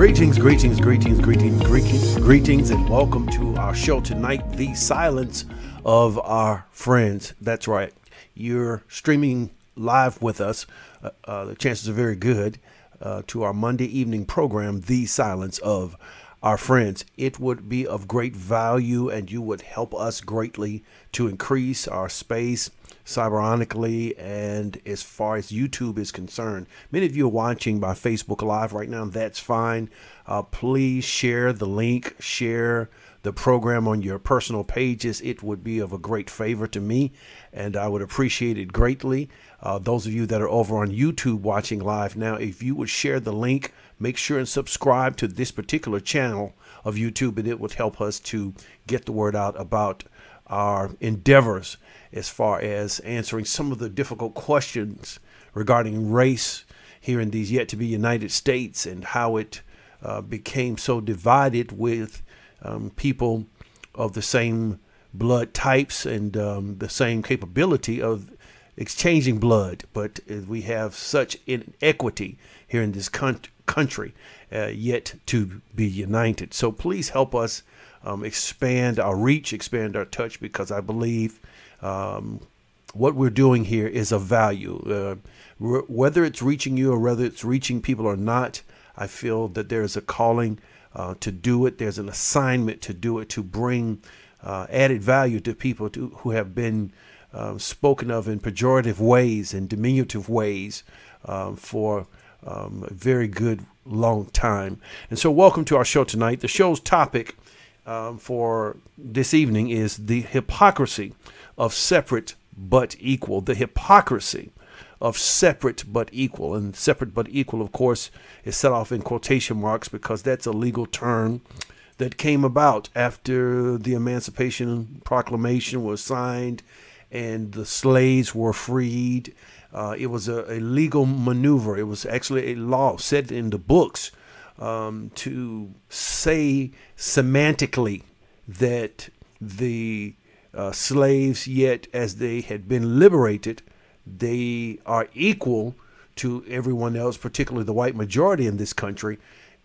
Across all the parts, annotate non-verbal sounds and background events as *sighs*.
Greetings, greetings, greetings, greetings, greetings, greetings, and welcome to our show tonight, The Silence of Our Friends. That's right. You're streaming live with us. Uh, uh, the chances are very good uh, to our Monday evening program, The Silence of Our Friends. It would be of great value and you would help us greatly to increase our space cyberonically and as far as YouTube is concerned. Many of you are watching by Facebook Live right now. That's fine. Uh, please share the link, share the program on your personal pages. It would be of a great favor to me, and I would appreciate it greatly. Uh, those of you that are over on YouTube watching live now, if you would share the link, make sure and subscribe to this particular channel of YouTube, and it would help us to get the word out about our endeavors as far as answering some of the difficult questions regarding race here in these yet to be United States and how it uh, became so divided with um, people of the same blood types and um, the same capability of exchanging blood. But we have such inequity here in this con- country uh, yet to be united. So please help us um, expand our reach, expand our touch, because I believe um, what we're doing here is of value. Uh, re- whether it's reaching you or whether it's reaching people or not, I feel that there's a calling uh, to do it. There's an assignment to do it to bring uh, added value to people to, who have been uh, spoken of in pejorative ways and diminutive ways um, for um, a very good long time. And so, welcome to our show tonight. The show's topic um, for this evening is the hypocrisy of separate but equal. The hypocrisy of separate but equal. And separate but equal, of course, is set off in quotation marks because that's a legal term that came about after the Emancipation Proclamation was signed and the slaves were freed. Uh, it was a, a, legal maneuver. It was actually a law set in the books um, to say semantically that the uh, slaves, yet as they had been liberated, they are equal to everyone else, particularly the white majority in this country.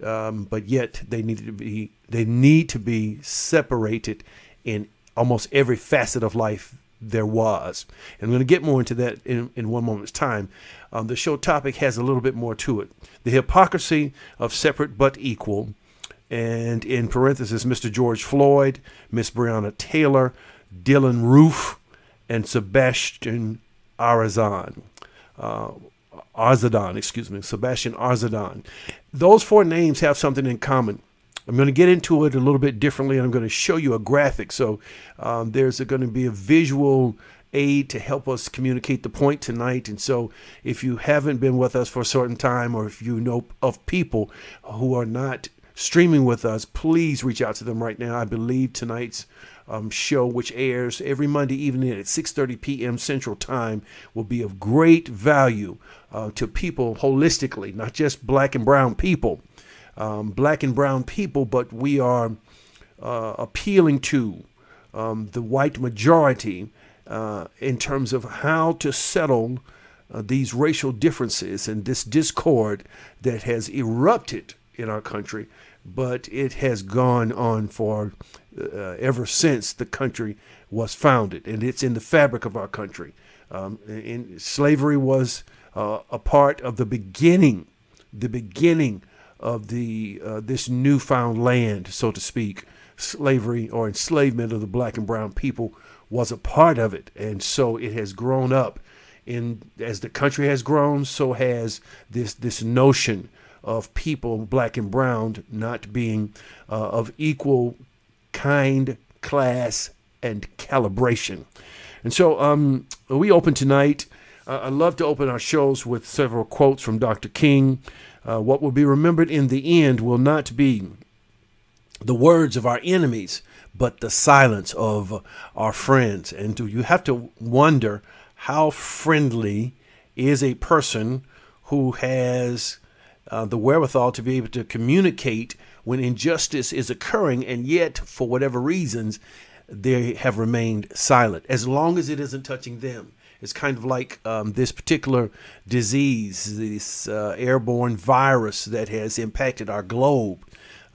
Um, but yet they need to be they need to be separated in almost every facet of life there was. And I'm going to get more into that in, in one moment's time. Um, the show topic has a little bit more to it. The hypocrisy of separate but equal. And in parenthesis, Mr. George Floyd, Miss Breonna Taylor, Dylann Roof, and Sebastian Arzadon. Uh, Arzadon, excuse me, Sebastian Arzadon. Those four names have something in common. I'm going to get into it a little bit differently, and I'm going to show you a graphic. So um, there's going to be a visual aid to help us communicate the point tonight. And so, if you haven't been with us for a certain time, or if you know of people who are not streaming with us, please reach out to them right now. I believe tonight's um, show, which airs every Monday evening at 6:30 p.m. Central Time, will be of great value uh, to people holistically, not just black and brown people, um, black and brown people, but we are uh, appealing to um, the white majority uh, in terms of how to settle uh, these racial differences and this discord that has erupted in our country, but it has gone on for uh, ever since the country was founded, and it's in the fabric of our country. Um, and slavery was uh, a part of the beginning, the beginning of the uh, this newfound land, so to speak. Slavery or enslavement of the black and brown people was a part of it, and so it has grown up. In as the country has grown, so has this this notion of people, black and brown, not being uh, of equal kind, class, and calibration. And so um, we open tonight. Uh, I love to open our shows with several quotes from Dr. King. Uh, what will be remembered in the end will not be the words of our enemies, but the silence of our friends. And you have to wonder how friendly is a person who has uh, the wherewithal to be able to communicate when injustice is occurring, and yet, for whatever reasons, they have remained silent. As long as it isn't touching them, It's kind of like um, this particular disease, this uh, airborne virus that has impacted our globe.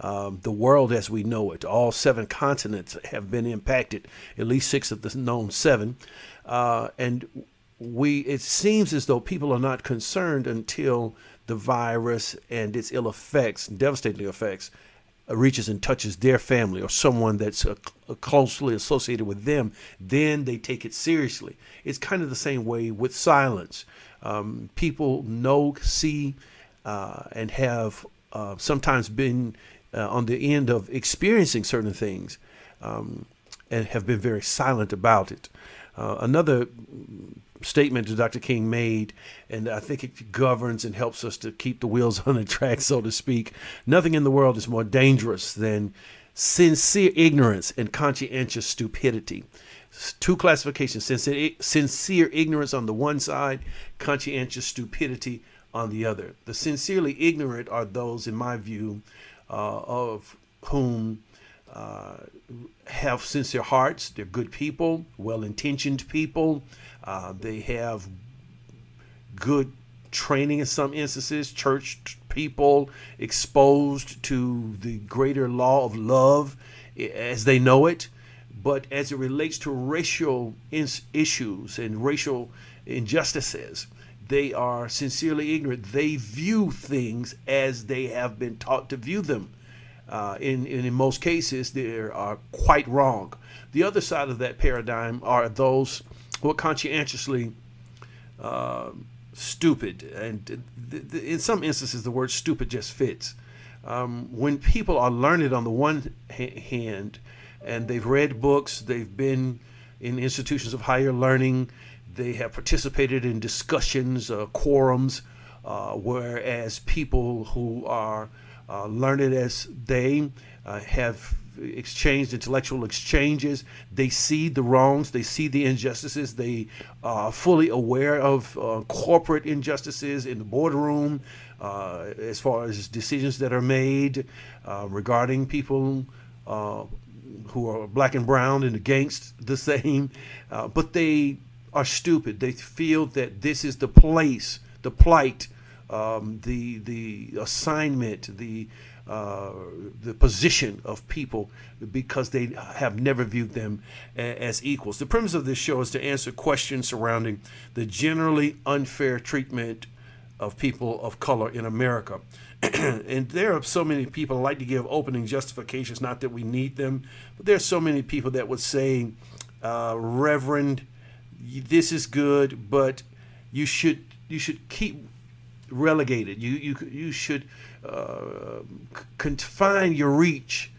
Um, the world as we know it. All seven continents have been impacted, at least six of the known seven. Uh, and we it seems as though people are not concerned until the virus and its ill effects, devastating effects, reaches and touches their family or someone that's uh, uh, closely associated with them, then they take it seriously. It's kind of the same way with silence. Um, people know, see, uh, and have uh, sometimes been uh, on the end of experiencing certain things um, and have been very silent about it. another statement that Dr. King made, and I think it governs and helps us to keep the wheels *laughs* on the track, so to speak. Nothing in the world is more dangerous than sincere ignorance and conscientious stupidity. Two classifications sincere, ignorance on the one side, conscientious stupidity on the other. The sincerely ignorant are those, in my view, uh, of whom uh, have sincere hearts. They're good people, well intentioned people. Uh, they have good training in some instances, church people exposed to the greater law of love as they know it. But as it relates to racial issues and racial injustices, they are sincerely ignorant. They view things as they have been taught to view them. Uh, in, in, in most cases, they are quite wrong. The other side of that paradigm are those who are conscientiously uh, stupid. And th- th- in some instances, the word stupid just fits. Um, when people are learned on the one ha- hand and they've read books, they've been in institutions of higher learning, they have participated in discussions, uh, quorums, uh, whereas people who are uh, learned as they uh, have exchanged intellectual exchanges. They see the wrongs, they see the injustices, they are fully aware of uh, corporate injustices in the boardroom uh, as far as decisions that are made uh, regarding people uh, who are black and brown and against the same. Uh, but they are stupid. They feel that this is the place, the plight, um, the the assignment, the uh, the position of people because they have never viewed them as equals. The premise of this show is to answer questions surrounding the generally unfair treatment of people of color in America. *clears throat* and there are so many people like to give opening justifications, not that we need them, but there are so many people that would say, uh, Reverend, this is good, but you should you should keep relegated. You you you should uh, confine your reach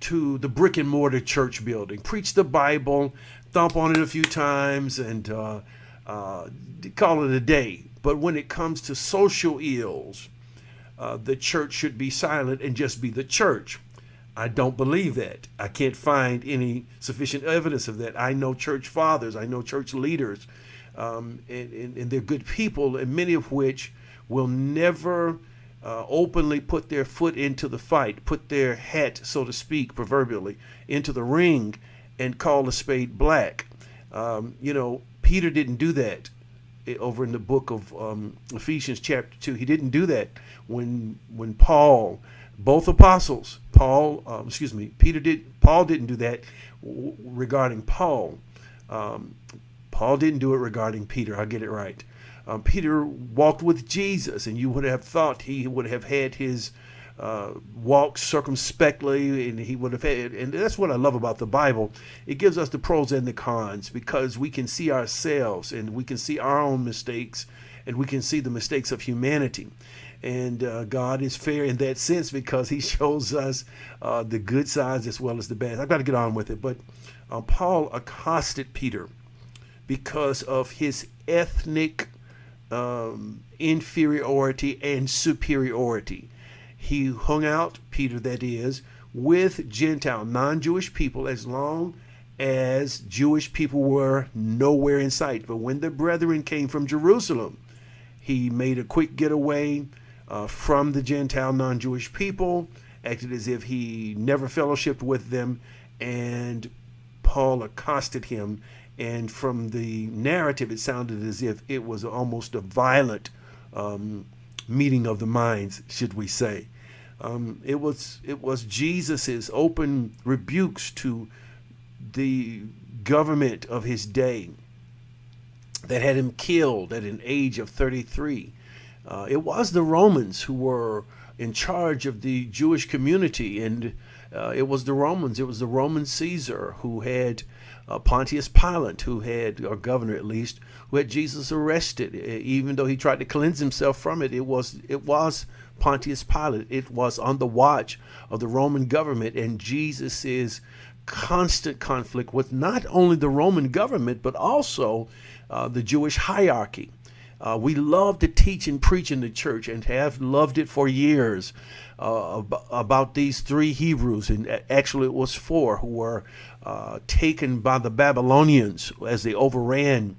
to the brick and mortar church building. Preach the Bible, thump on it a few times, and uh, uh, call it a day. But when it comes to social ills, uh, the church should be silent and just be the church. I don't believe that. I can't find any sufficient evidence of that. I know church fathers, I know church leaders, um, and, and, and they're good people, and many of which will never uh, openly put their foot into the fight, put their hat, so to speak, proverbially, into the ring and call a spade black. Um, you know, Peter didn't do that eh, over in the book of um, Ephesians chapter 2. He didn't do that when when Paul, both apostles, Paul, um, excuse me, Peter did, Paul didn't do that regarding Paul. Um, Paul didn't do it regarding Peter. I'll get it right uh, Peter walked with Jesus, and you would have thought he would have had his uh, walk circumspectly, and he would have had. And that's what I love about the Bible. It gives us the pros and the cons because we can see ourselves, and we can see our own mistakes, and we can see the mistakes of humanity. And uh, God is fair in that sense because He *laughs* shows us uh, the good sides as well as the bad. I've got to get on with it, but uh, Paul accosted Peter because of his ethnic um, inferiority and superiority. He hung out, Peter that is, with Gentile, non Jewish people as long as Jewish people were nowhere in sight. But when the brethren came from Jerusalem, he made a quick getaway uh, from the Gentile, non Jewish people, acted as if he never fellowshipped with them, and Paul accosted him And from the narrative, it sounded as if it was almost a violent um, meeting of the minds, should we say. Um, it was it was Jesus's open rebukes to the government of his day that had him killed at an age of 33. Uh, it was the Romans who were in charge of the Jewish community, and uh, it was the Romans, it was the Roman Caesar who had uh, Pontius Pilate, who had, or governor at least, who had Jesus arrested. Even though he tried to cleanse himself from it, it was it was Pontius Pilate. It was on the watch of the Roman government, and Jesus is constant conflict with not only the Roman government but also uh, the Jewish hierarchy. Uh, we love to teach and preach in the church and have loved it for years uh, about these three Hebrews, and actually it was four who were uh, taken by the Babylonians as they overran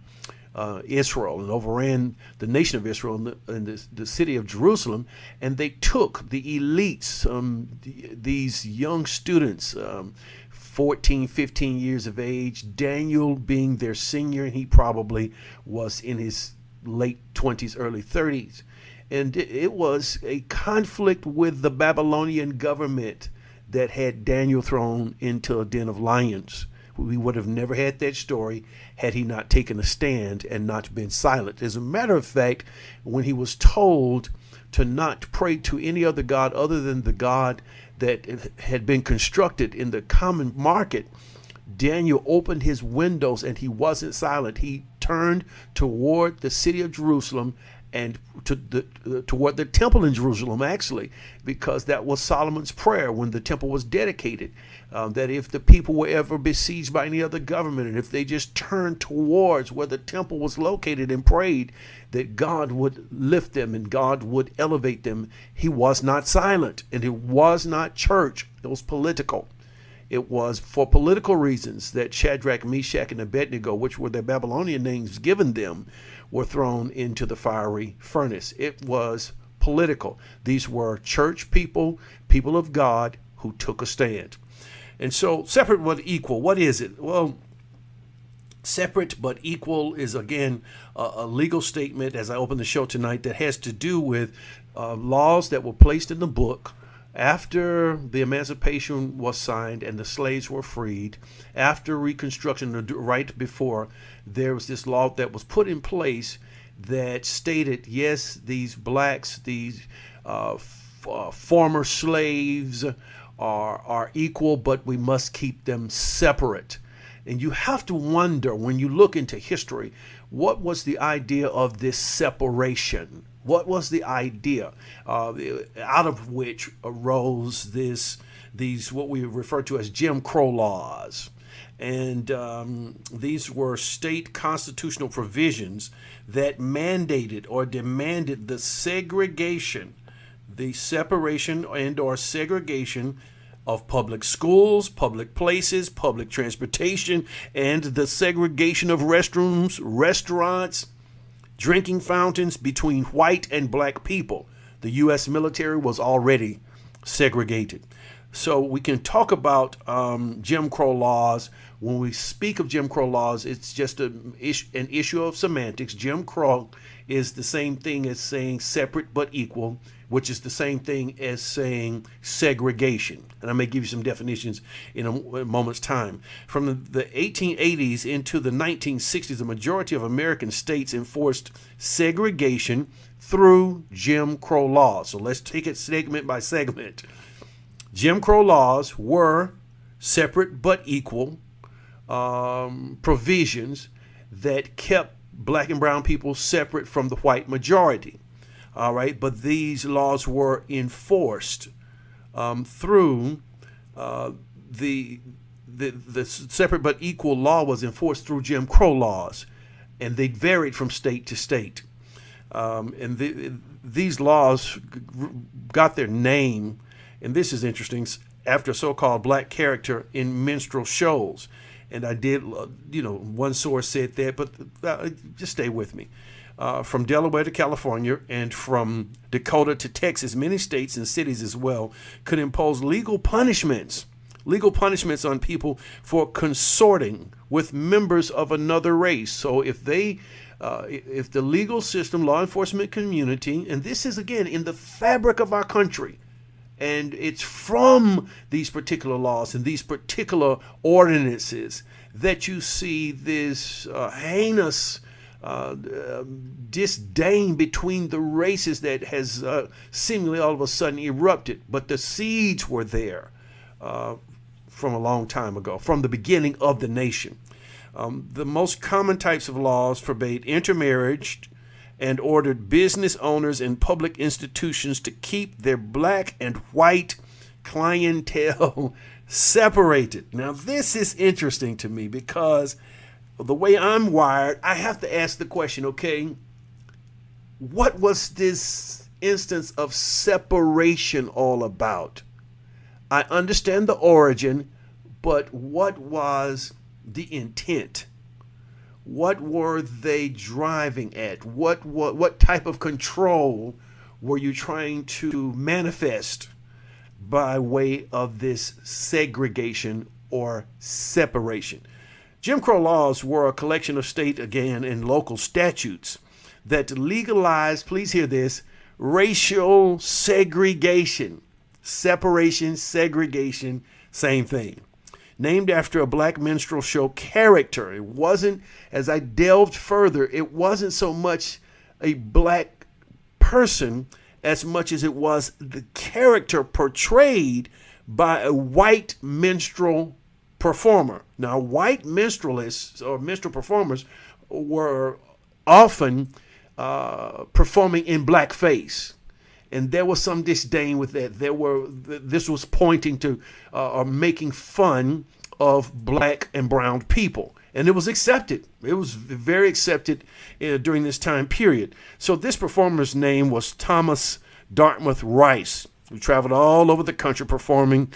uh, Israel and overran the nation of Israel and the, and the, the, city of Jerusalem, and they took the elites, um, the, these young students, um, 14, 15 years of age, Daniel being their senior, he probably was in his late 20s, early 30s. And it was a conflict with the Babylonian government that had Daniel thrown into a den of lions. We would have never had that story had he not taken a stand and not been silent. As a matter of fact, when he was told to not pray to any other God other than the God that had been constructed in the common market, Daniel opened his windows and he wasn't silent. He turned toward the city of Jerusalem and to the toward the temple in Jerusalem actually because that was Solomon's prayer when the temple was dedicated um, that if the people were ever besieged by any other government and if they just turned towards where the temple was located and prayed that God would lift them and God would elevate them. He was not silent and it was not church. It was political it was for political reasons that Shadrach, Meshach, and Abednego, which were the Babylonian names given them, were thrown into the fiery furnace. It was political. These were church people, people of God who took a stand. And so, separate but equal, what is it? Well, separate but equal is again a, a legal statement as I open the show tonight that has to do with uh, laws that were placed in the book after the emancipation was signed and the slaves were freed, after Reconstruction, right before, there was this law that was put in place that stated yes, these blacks, these uh, f- uh, former slaves, are, are equal, but we must keep them separate. And you have to wonder when you look into history, what was the idea of this separation? What was the idea uh, out of which arose this these what we refer to as Jim Crow laws? And um, these were state constitutional provisions that mandated or demanded the segregation, the separation and or segregation of public schools, public places, public transportation, and the segregation of restrooms, restaurants, drinking fountains between white and black people. The U.S. military was already segregated. So we can talk about um, Jim Crow laws. When we speak of Jim Crow laws, it's just a, an issue of semantics. Jim Crow is the same thing as saying separate but equal which is the same thing as saying segregation. And I may give you some definitions in a, a moment's time. From the, the 1880s into the 1960s, the majority of American states enforced segregation through Jim Crow laws. So let's take it segment by segment. Jim Crow laws were separate but equal um, provisions that kept black and brown people separate from the white majority. All right, but these laws were enforced um, through uh, the, the the separate but equal law was enforced through Jim Crow laws, and they varied from state to state. Um, and the, these laws got their name, and this is interesting, after so-called black character in minstrel shows. And I did, uh, you know, one source said that, but uh, just stay with me uh, from Delaware to California and from Dakota to Texas, many states and cities as well could impose legal punishments, legal punishments on people for consorting with members of another race. So if they uh, if the legal system, law enforcement community, and this is again in the fabric of our country, and it's from these particular laws and these particular ordinances that you see this uh, heinous uh, disdain between the races that has uh, seemingly all of a sudden erupted. But the seeds were there uh, from a long time ago, from the beginning of the nation. Um, the most common types of laws forbade intermarriage and ordered business owners and public institutions to keep their black and white clientele *laughs* separated. Now, this is interesting to me because the way I'm wired, I have to ask the question okay, what was this instance of separation all about? I understand the origin, but what was the intent? What were they driving at? What, what, what type of control were you trying to manifest by way of this segregation or separation? Jim Crow laws were a collection of state, again, and local statutes that legalized, please hear this, racial segregation. Separation, segregation, same thing named after a black minstrel show character. It wasn't, as I delved further, it wasn't so much a black person as much as it was the character portrayed by a white minstrel performer. Now, white minstrelists or minstrel performers were often uh, performing in blackface and there was some disdain with that. There were this was pointing to uh, or making fun of black and brown people, and it was accepted. It was very accepted uh, during this time period. So this performer's name was Thomas Dartmouth Rice, who traveled all over the country performing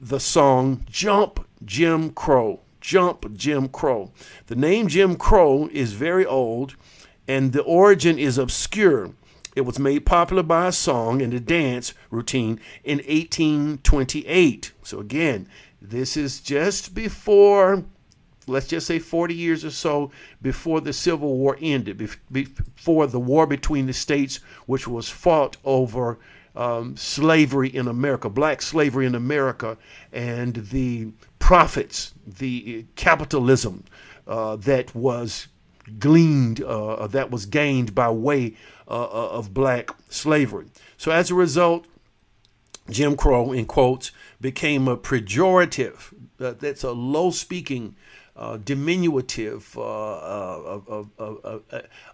the song "Jump Jim Crow." Jump Jim Crow. The name Jim Crow is very old, and the origin is obscure. It was made popular by a song and a dance routine in 1828. So, again, this is just before, let's just say 40 years or so before the Civil War ended, before the war between the states, which was fought over um, slavery in America, black slavery in America, and the profits, the capitalism uh, that was gleaned, uh, that was gained by way uh, uh, of black slavery. So as a result, Jim Crow, in quotes, became a pejorative. Uh, that's a low speaking, uh, diminutive uh,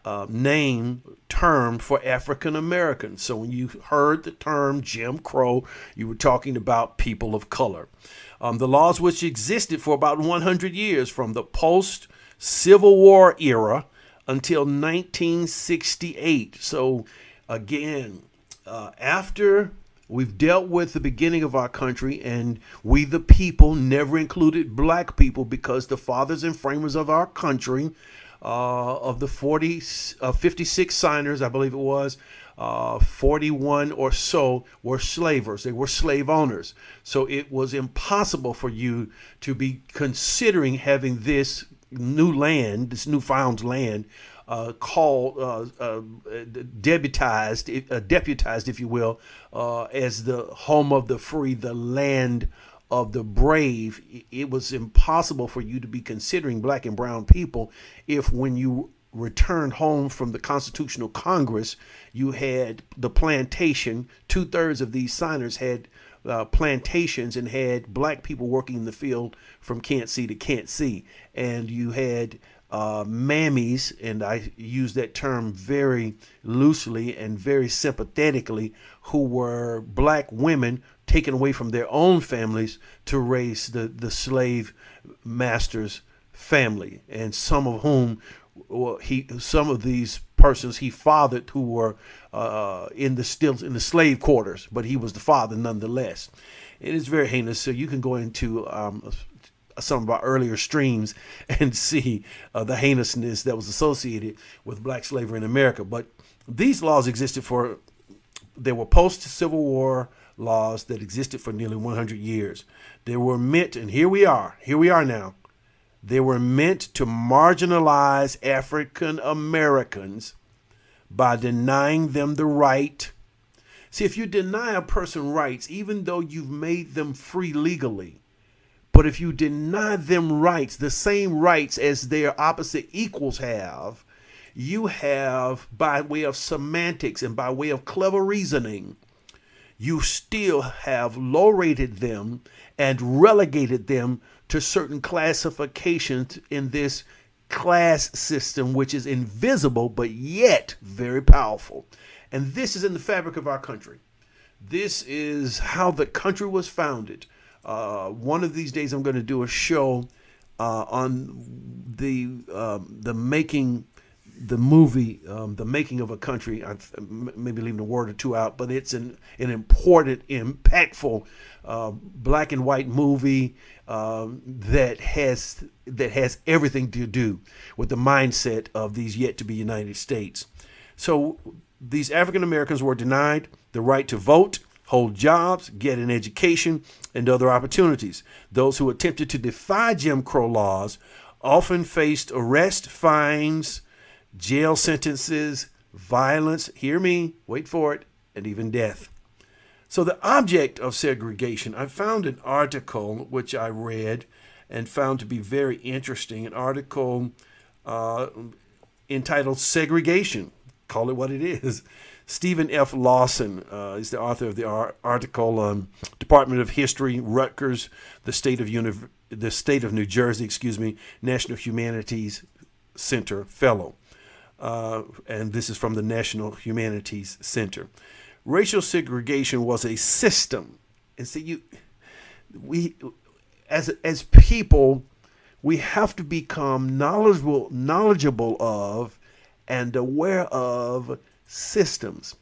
uh, name term for African Americans. So when you heard the term Jim Crow, you were talking about people of color. Um, the laws which existed for about 100 years from the post Civil War era until 1968. So, again, uh, after we've dealt with the beginning of our country, and we, the people, never included black people because the fathers and framers of our country, uh, of the 40, uh, 56 signers, I believe it was, uh, 41 or so were slavers. They were slave owners. So it was impossible for you to be considering having this new land, this newfound land, uh, called uh, uh, deputized, uh, deputized, if you will, uh, as the home of the free, the land of the brave. It was impossible for you to be considering black and brown people if, when you returned home from the Constitutional Congress, you had the plantation. Two thirds of these signers had uh, plantations and had black people working in the field from can't see to can't see. And you had uh, mammies, and I use that term very loosely and very sympathetically, who were black women taken away from their own families to raise the, the slave master's family, and some of whom well, he some of these persons he fathered who were uh, in the still in the slave quarters, but he was the father nonetheless. And It is very heinous. So you can go into um, some of our earlier streams *laughs* and see uh, the heinousness that was associated with black slavery in America. But these laws existed for they were post Civil War laws that existed for nearly 100 years. They were meant, and here we are, here we are now. They were meant to marginalize African Americans by denying them the right. See, if you deny a person rights, even though you've made them free legally, but if you deny them rights, the same rights as their opposite equals have, you have, by way of semantics and by way of clever reasoning, you still have low rated them and relegated them to certain classifications in this class system, which is invisible but yet very powerful. And this is in the fabric of our country. This is how the country was founded. Uh, one of these days, I'm going to do a show uh, on the um, the making the movie, um, the making of a country. I maybe leaving a word or two out, but it's an an important, impactful uh, black and white movie um, that has that has everything to do with the mindset of these yet to be United States. So these African Americans were denied the right to vote, hold jobs, get an education, and other opportunities. Those who attempted to defy Jim Crow laws often faced arrest, fines, jail sentences, violence, hear me, wait for it, and even death. So, the object of segregation, I found an article which I read and found to be very interesting, an article uh, entitled Segregation. Call it what it is. Steven F. Lawson uh, is the author of the article on Department of History, Rutgers, the state of Uni- the state of New Jersey, excuse me, National Humanities Center Fellow uh, and this is from the National Humanities Center. Racial segregation was a system, and so you, we, as as people, we have to become knowledgeable knowledgeable of and aware of systems.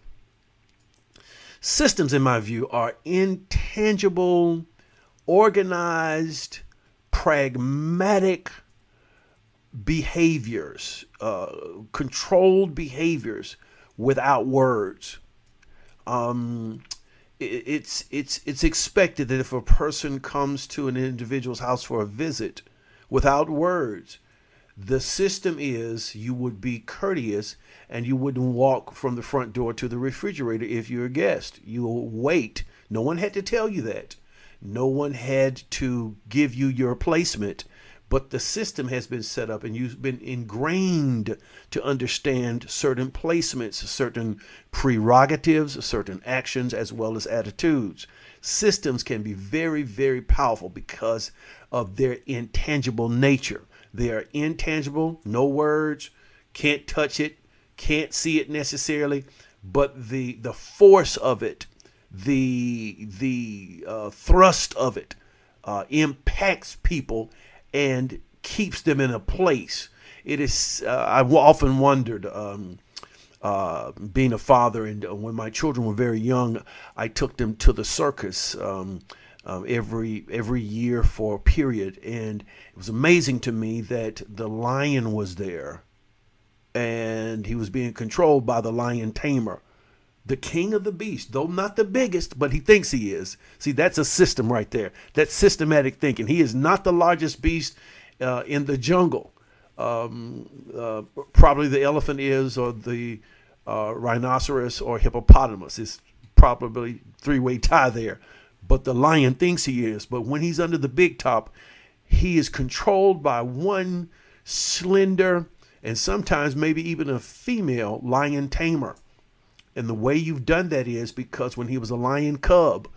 Systems, in my view, are intangible, organized, pragmatic behaviors, uh, controlled behaviors without words. Um, it, it's it's it's expected that if a person comes to an individual's house for a visit without words, the system is you would be courteous and you wouldn't walk from the front door to the refrigerator if you're a guest. You'll wait. No one had to tell you that. No one had to give you your placement but the system has been set up and you've been ingrained to understand certain placements, certain prerogatives, certain actions, as well as attitudes. Systems can be very, very powerful because of their intangible nature. They are intangible, no words, can't touch it, can't see it necessarily, but the the force of it, the the uh, thrust of it, uh, impacts people and keeps them in a place. It is. Uh, I've often wondered. Um, uh, being a father, and uh, when my children were very young, I took them to the circus um, um, every every year for a period, and it was amazing to me that the lion was there, and he was being controlled by the lion tamer, the king of the beast, though not the biggest, but he thinks he is. See, that's a system right there. That's systematic thinking. He is not the largest beast uh, in the jungle. Um, uh, probably the elephant is, or the uh, rhinoceros, or hippopotamus. It's probably three-way tie there. But the lion thinks he is. But when he's under the big top, he is controlled by one slender and sometimes maybe even a female lion tamer and the way you've done that is because when he was a lion cub,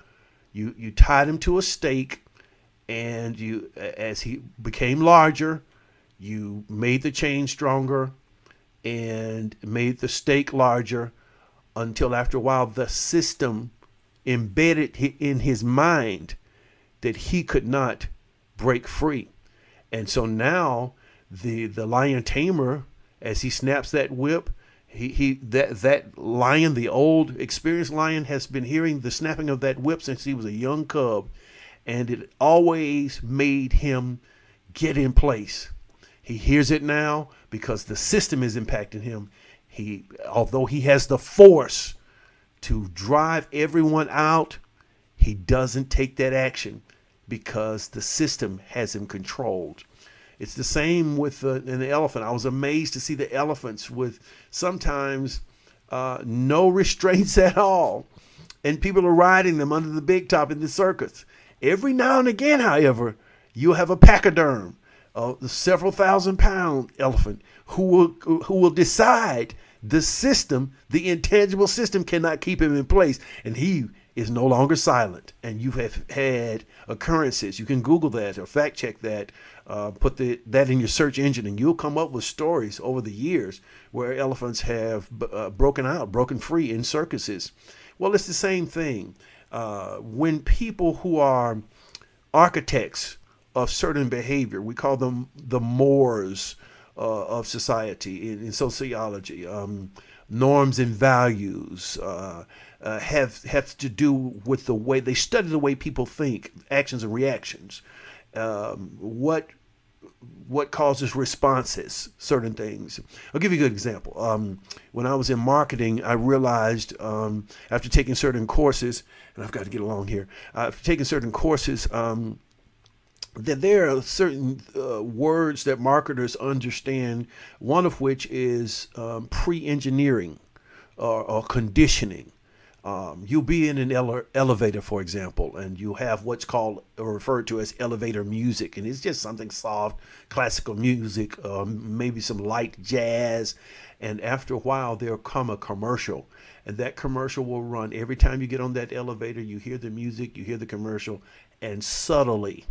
you you tied him to a stake, and you as he became larger, you made the chain stronger, and made the stake larger, until after a while the system embedded in his mind that he could not break free, and so now the the lion tamer as he snaps that whip he, he that that lion, the old experienced lion, has been hearing the snapping of that whip since he was a young cub, and it always made him get in place. He hears it now because the system is impacting him. He, although he has the force to drive everyone out, he doesn't take that action because the system has him controlled. It's the same with uh, an elephant. I was amazed to see the elephants with sometimes uh, no *laughs* restraints at all, and people are riding them under the big top in the circus. Every now and again, however, you'll have a pachyderm, a several thousand pound elephant, who will who will decide the system, the intangible system, cannot keep him in place, and he is no longer silent. And you have had occurrences. You can Google that or fact check that. Uh, put the, that in your search engine, and you'll come up with stories over the years where elephants have uh, broken out, broken free in circuses. Well, it's the same thing. Uh, when people who are architects of certain behavior, we call them the mores uh, of society in, in sociology, um, norms and values. Uh, have have to do with the way they study the way people think, actions and reactions. Um, what what causes responses, certain things. I'll give you a good example. Um, when I was in marketing, I realized um, after taking certain courses, and I've got to get along here, uh, after taking certain courses, um, that there are certain uh, words that marketers understand, one of which is um, pre engineering or, or conditioning. Um, you'll be in an ele- elevator, for example, and you have what's called or referred to as elevator music, and it's just something soft, classical music, um, maybe some light jazz, and after a while there'll come a commercial, and that commercial will run every time you get on that elevator. You hear the music, you hear the commercial, and subtly,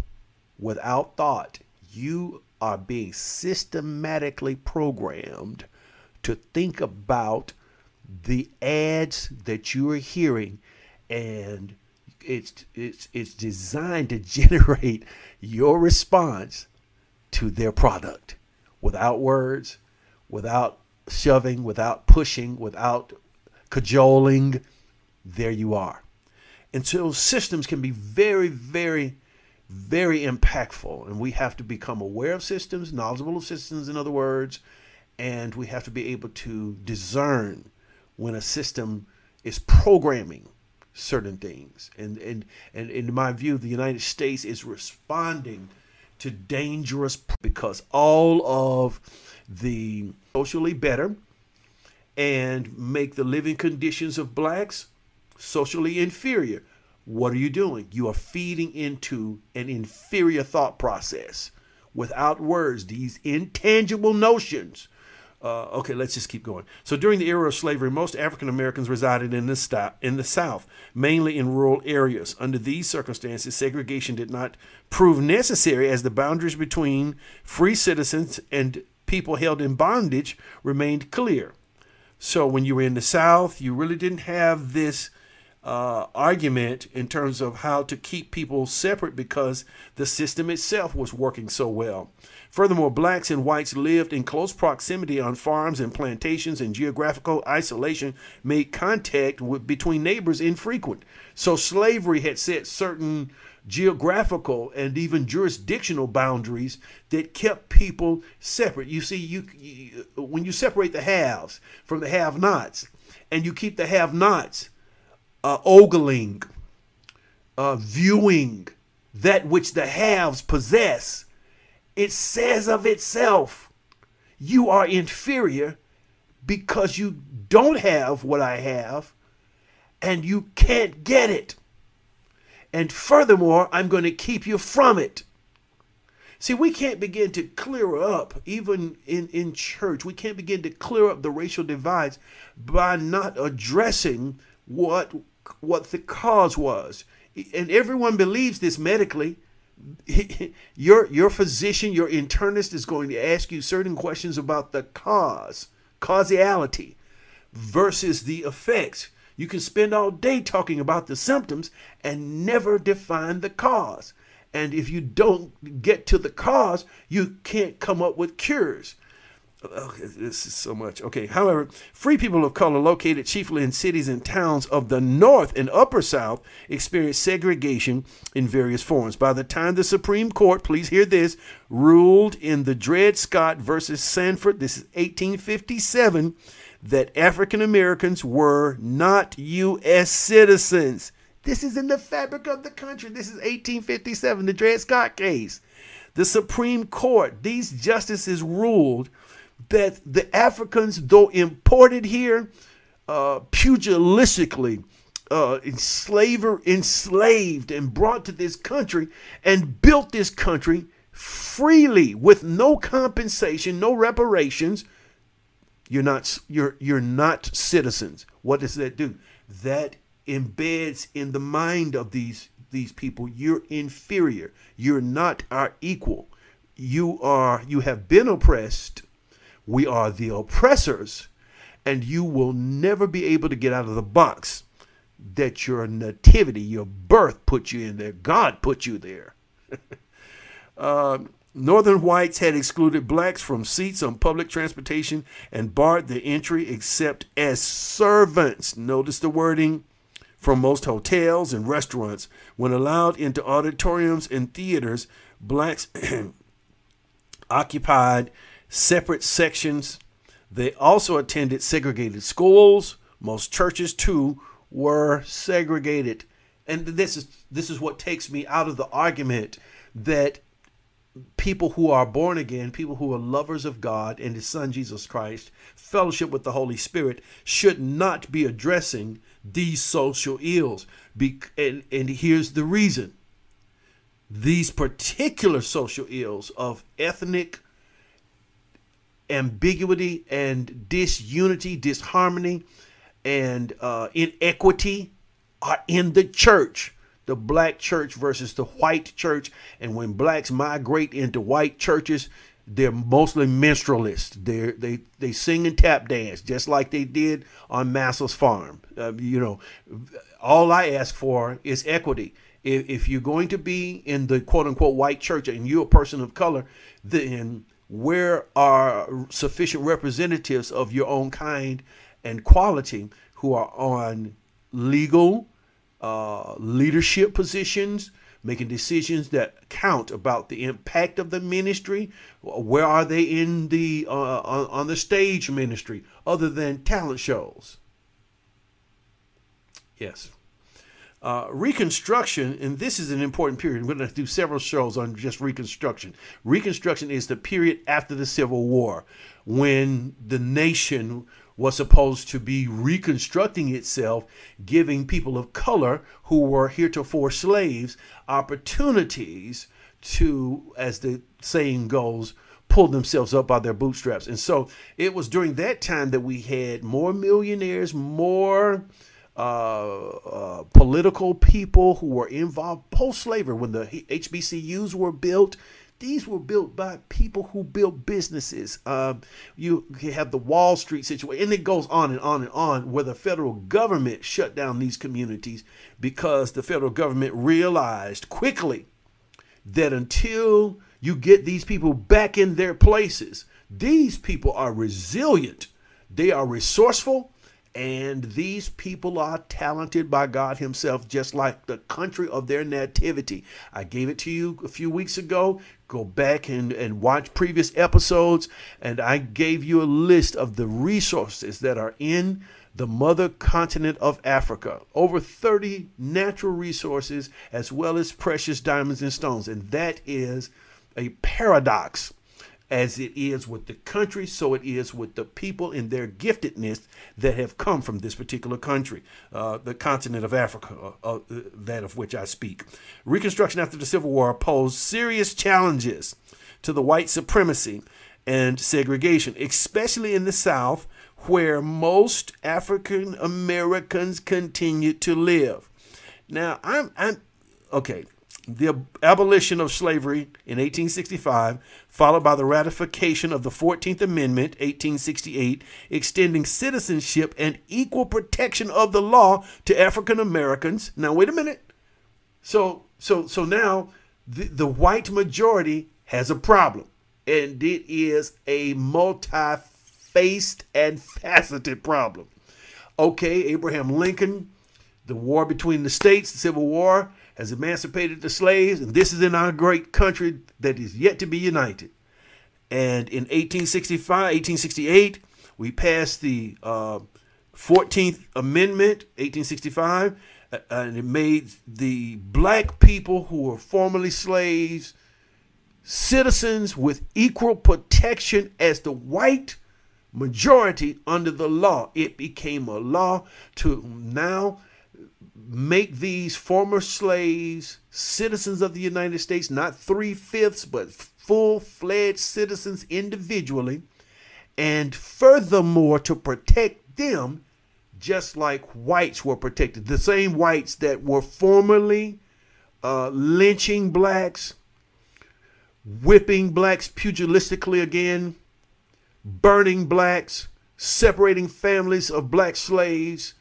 without thought, you are being systematically programmed to think about the ads that you are hearing and it's it's it's designed to *laughs* generate your response to their product. Without words without shoving without pushing without cajoling there you are. And so systems can be very very very impactful and we have to become aware of systems knowledgeable of systems in other words and we have to be able to discern when a system is programming certain things. And, and, and in my view, the United States is responding to dangerous because all of the socially better and make the living conditions of blacks socially inferior. What are you doing? You are feeding into an inferior thought process without words, these intangible notions uh, okay, let's just keep going. So during the era of slavery, most African Americans resided in the, in the South, mainly in rural areas. Under these circumstances, segregation did not prove necessary as the boundaries between free citizens and people held in bondage remained clear. So when you were in the South, you really didn't have this uh, argument in terms of how to keep people separate because the system itself was working so well. Furthermore, blacks and whites lived in close proximity on farms and plantations, and geographical isolation made contact with, between neighbors infrequent. So, slavery had set certain geographical and even jurisdictional boundaries that kept people separate. You see, you, you when you separate the haves from the have-nots, and you keep the have-nots uh, ogling, uh, viewing that which the haves possess, it says of itself, you are inferior because you don't have what I have and you can't get it. And furthermore, I'm going to keep you from it. See, we can't begin to clear up, even in, in church, we can't begin to clear up the racial divides by not addressing what what the cause was. And everyone believes this medically. *laughs* Your your physician, your internist is going to ask you certain questions about the cause, causality versus the effects. You can spend all day talking about the symptoms and never define the cause. And if you don't get to the cause, you can't come up with cures. Okay, this is so much. Okay, however, free people of color located chiefly in cities and towns of the North and Upper South experienced segregation in various forms. By the time the Supreme Court, please hear this, ruled in the Dred Scott versus Sandford, this is 1857, that African Americans were not U.S. citizens. This is in the fabric of the country. This is 1857, the Dred Scott case. The Supreme Court, these justices ruled that the Africans, though imported here uh, pugilistically, uh, enslaver, enslaved and brought to this country and built this country freely with no compensation, no reparations, you're not you're you're not citizens. What does that do? That embeds in the mind of these these people you're inferior. You're not our equal. You are you have been oppressed. We are the oppressors and you will never be able to get out of the box that your nativity, your birth put you in there. God put you there. uh, *laughs* Northern whites had excluded blacks from seats on public transportation and barred the entry except as servants. Notice the wording from most hotels and restaurants. When allowed into auditoriums and theaters, blacks *clears throat* occupied separate sections. They also attended segregated schools. Most churches, too, were segregated. And this is this is what takes me out of the argument that people who are born again, people who are lovers of God and His Son Jesus Christ, fellowship with the Holy Spirit, should not be addressing these social ills. Be- and, and here's the reason these particular social ills of ethnic ambiguity and disunity, disharmony, and uh, inequity are in the church the black church versus the white church. And when blacks migrate into white churches, they're mostly minstrelists. They they they sing and tap dance just like they did on Massa's farm. Uh, you know, all I ask for is equity. If, if you're going to be in the quote unquote white church and you're a person of color, then where are sufficient representatives of your own kind and quality who are on legal uh, leadership positions, making decisions that count about the impact of the ministry. Where are they in the uh, on, on the stage ministry other than talent shows? Yes. Uh, Reconstruction, and this is an important period. We're going to do several shows on just Reconstruction. Reconstruction is the period after the Civil War when the nation was supposed to be reconstructing itself, giving people of color who were heretofore slaves opportunities to, as the saying goes, pull themselves up by their bootstraps. And so it was during that time that we had more millionaires, more uh, uh, political people who were involved post slavery when the HBCUs were built. These were built by people who built businesses. Um, you have the Wall Street situation, and it goes on and on and on, where the federal government shut down these communities because the federal government realized quickly that until you get these people back in their places, these people are resilient, they are resourceful, and these people are talented by God Himself, just like the country of their nativity. I gave it to you a few weeks ago. Go back and, and watch previous episodes, and I gave you a list of the resources that are in the mother continent of Africa. Over 30 natural resources, as well as precious diamonds and stones. And that is a paradox as it is with the country, so it is with the people in their giftedness that have come from this particular country, uh, the continent of Africa, uh, uh, that of which I speak. Reconstruction after the Civil War posed serious challenges to the white supremacy and segregation, especially in the South, where most African Americans continued to live. Now, I'm, I'm okay the abolition of slavery in 1865, followed by the ratification of the 14th Amendment, 1868, extending citizenship and equal protection of the law to African Americans. Now, wait a minute. So, so, so now the, the white majority has a problem, and it is a multi-faced and faceted problem. Okay, Abraham Lincoln, the war between the states, the Civil War has emancipated the slaves, and this is in our great country that is yet to be united. And in 1865, 1868, we passed the uh, 14th Amendment, 1865, uh, and it made the black people who were formerly slaves citizens with equal protection as the white majority under the law. It became a law to now make these former slaves citizens of the United States, not three fifths, but full fledged citizens individually. And furthermore, to protect them just like whites were protected. The same whites that were formerly uh, lynching blacks, whipping blacks pugilistically again, burning blacks, separating families of black slaves,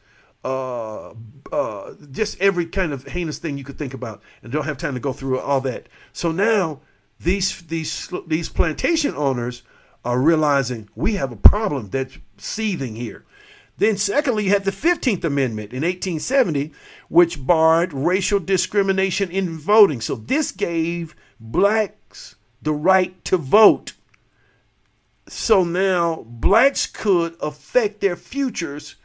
uh, uh, just every kind of heinous thing you could think about, and don't have time to go through all that. So now these these these plantation owners are realizing we have a problem that's seething here. Then, secondly, you had the 15th Amendment in 1870, which barred racial discrimination in voting. So, this gave blacks the right to vote. So now blacks could affect their futures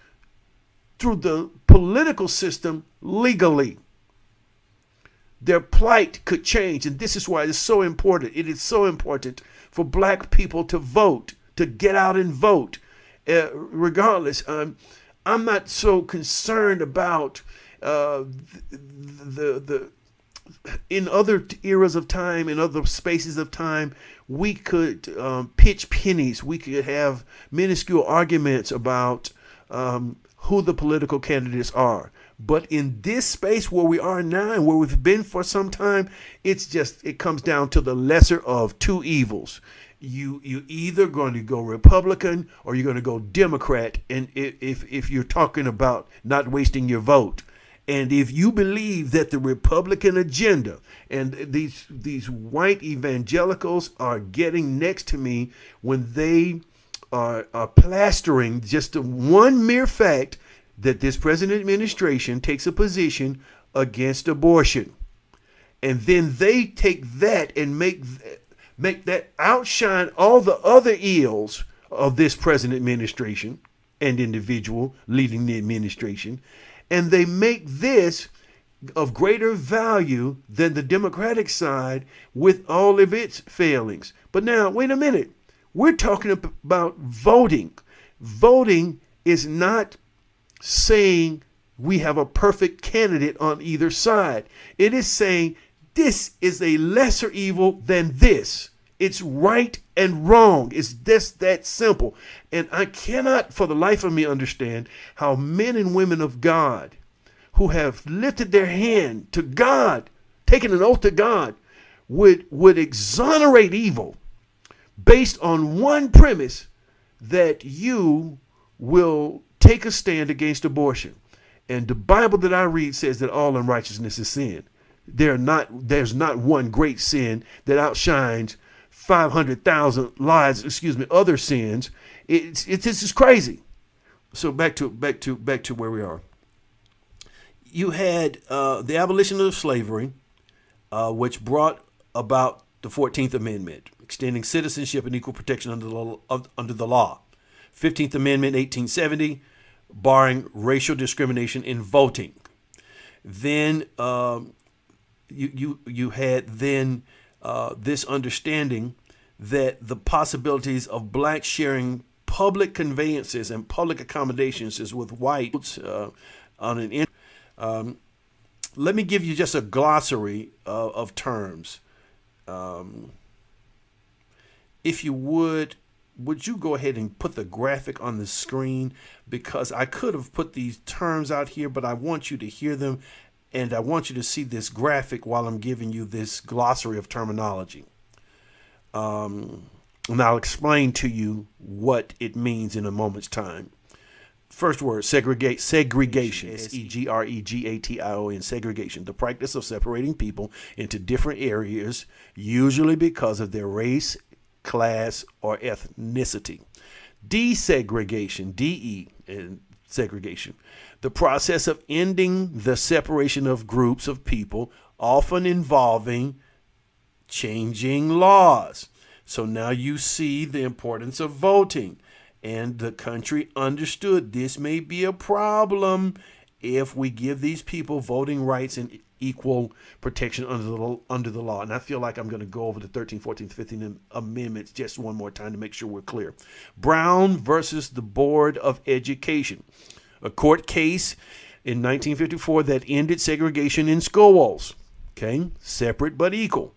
through the political system legally. Their plight could change, and this is why it's so important. It is so important for black people to vote, to get out and vote. Uh, regardless, um, I'm not so concerned about uh, the, the the in other eras of time, in other spaces of time, we could um, pitch pennies. We could have minuscule arguments about um, who the political candidates are. But in this space where we are now and where we've been for some time, it's just it comes down to the lesser of two evils. You you either going to go Republican or you're going to go Democrat. And if if you're talking about not wasting your vote, and if you believe that the Republican agenda and these these white evangelicals are getting next to me when they are, are plastering just the one mere fact that this president administration takes a position against abortion. And then they take that and make make that outshine all the other ills of this present administration and individual leading the administration. And they make this of greater value than the Democratic side with all of its failings. But now, wait a minute. We're talking about voting. Voting is not saying we have a perfect candidate on either side. It is saying this is a lesser evil than this. It's right and wrong. It's just that simple. And I cannot, for the life of me, understand how men and women of God who have lifted their hand to God, taken an oath to God, would, would exonerate evil based on one premise that you will take a stand against abortion. And the Bible that I read says that all unrighteousness is sin. There not there's not one great sin that outshines 500,000 lies, excuse me, other sins. It's it's this is crazy. So back to back to back to where we are. You had uh, the abolition of slavery, uh, which brought about the 14th Amendment, extending citizenship and equal protection under the, under the law. 15th Amendment, 1870, barring racial discrimination in voting. Then um, you, you, you had then uh, this understanding that the possibilities of blacks sharing public conveyances and public accommodations is with whites uh, on an um, let me give you just a glossary uh, of terms um, if you would would you go ahead and put the graphic on the screen because I could have put these terms out here, but I want you to hear them and I want you to see this graphic while I'm giving you this glossary of terminology. Um, and I'll explain to you what it means in a moment's time. First word, segregate, segregation, S-E-G-R-E-G-A-T-I-O-N, segregation, the practice of separating people into different areas, usually because of their race, class, or ethnicity. Desegregation, D-E, and segregation, the process of ending the separation of groups of people, often involving changing laws. So now you see the importance of voting and the country understood this may be a problem if we give these people voting rights and equal protection under the under the law. And I feel like I'm going to go over the 13, 14, 15 amendments just one more time to make sure we're clear. Brown versus the Board of Education, a court case in 1954 that ended segregation in schools. Okay, separate but equal.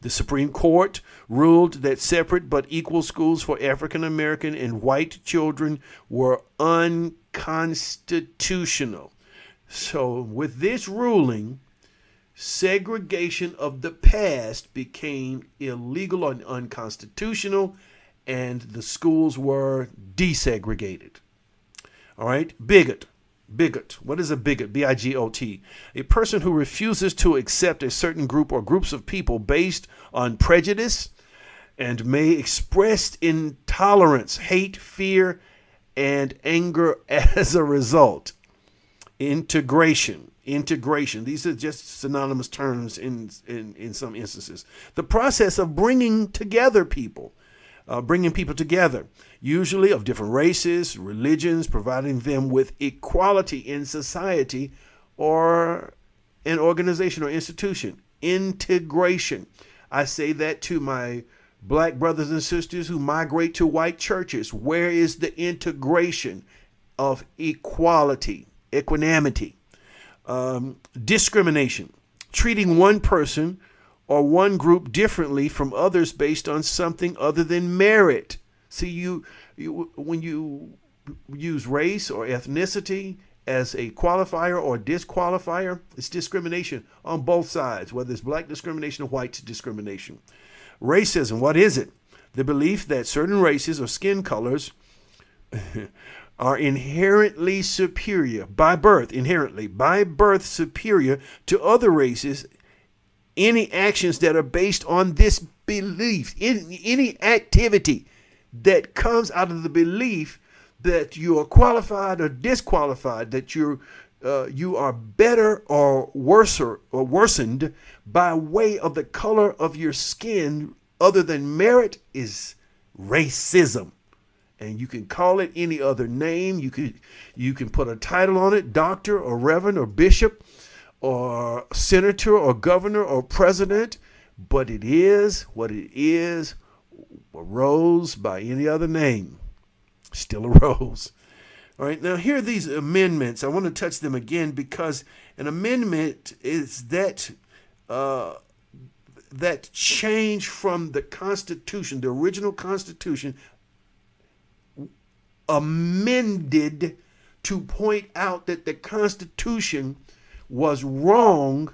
The Supreme Court ruled that separate but equal schools for African American and white children were unconstitutional. So, with this ruling, segregation of the past became illegal and unconstitutional, and the schools were desegregated. All right, bigot. Bigot. What is a bigot? B I G O T. A person who refuses to accept a certain group or groups of people based on prejudice and may express intolerance, hate, fear, and anger *laughs* as a result. Integration integration. These are just synonymous terms in, in, in some instances. The process of bringing together people, uh, bringing people together, usually of different races, religions, providing them with equality in society or an organization or institution. Integration. I say that to my black brothers and sisters who migrate to white churches. Where is the integration of equality, equanimity? um, discrimination, treating one person or one group differently from others based on something other than merit. See, you, you when you use race or ethnicity as a qualifier or disqualifier, it's discrimination on both sides, whether it's black discrimination or white discrimination. Racism, what is it? The belief that certain races or skin colors *laughs* are inherently superior by birth, inherently by birth superior to other races. Any actions that are based on this belief, in any activity that comes out of the belief that you are qualified or disqualified, that you're uh, you are better or worse or worsened by way of the color of your skin other than merit is racism and you can call it any other name. You could you can put a title on it, doctor or reverend or bishop or senator or governor or president, but it is what it is, a rose by any other name. Still a *laughs* rose. All right, now here are these amendments. I want to touch them again because an amendment is that uh, that change from the Constitution, the original Constitution, amended to point out that the Constitution was wrong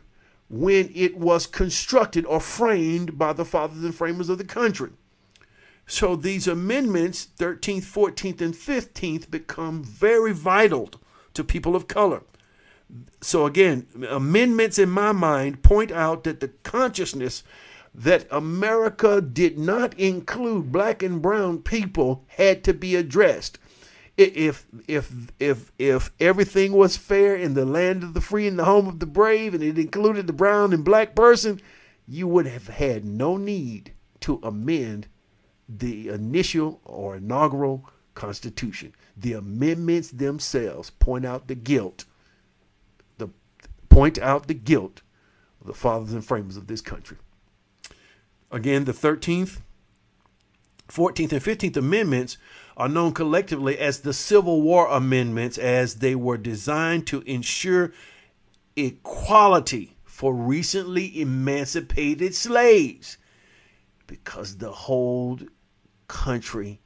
when it was constructed or framed by the fathers and framers of the country. So these amendments, 13th, 14th, and 15th, become very vital to people of color. So again, amendments in my mind point out that the consciousness that America did not include black and brown people had to be addressed if if if if everything was fair in the land of the free and the home of the brave and it included the brown and black person you would have had no need to amend the initial or inaugural constitution. The amendments themselves point out the guilt the point out the guilt of the fathers and framers of this country. Again the 13th 14th and 15th amendments are known collectively as the Civil War Amendments, as they were designed to ensure equality for recently emancipated slaves because the whole country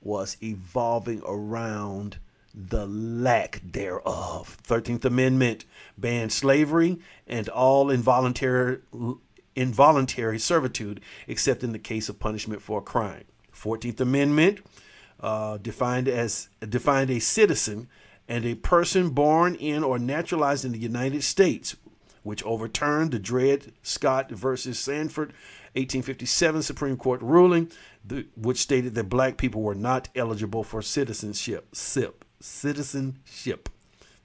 was evolving around the lack thereof. 13th Amendment banned slavery and all involuntary involuntary servitude except in the case of punishment for a crime. 14th Amendment uh, defined as defined a citizen and a person born in or naturalized in the United States, which overturned the Dred Scott versus Sandford 1857 Supreme Court ruling, the, which stated that black people were not eligible for citizenship. SIP, citizenship.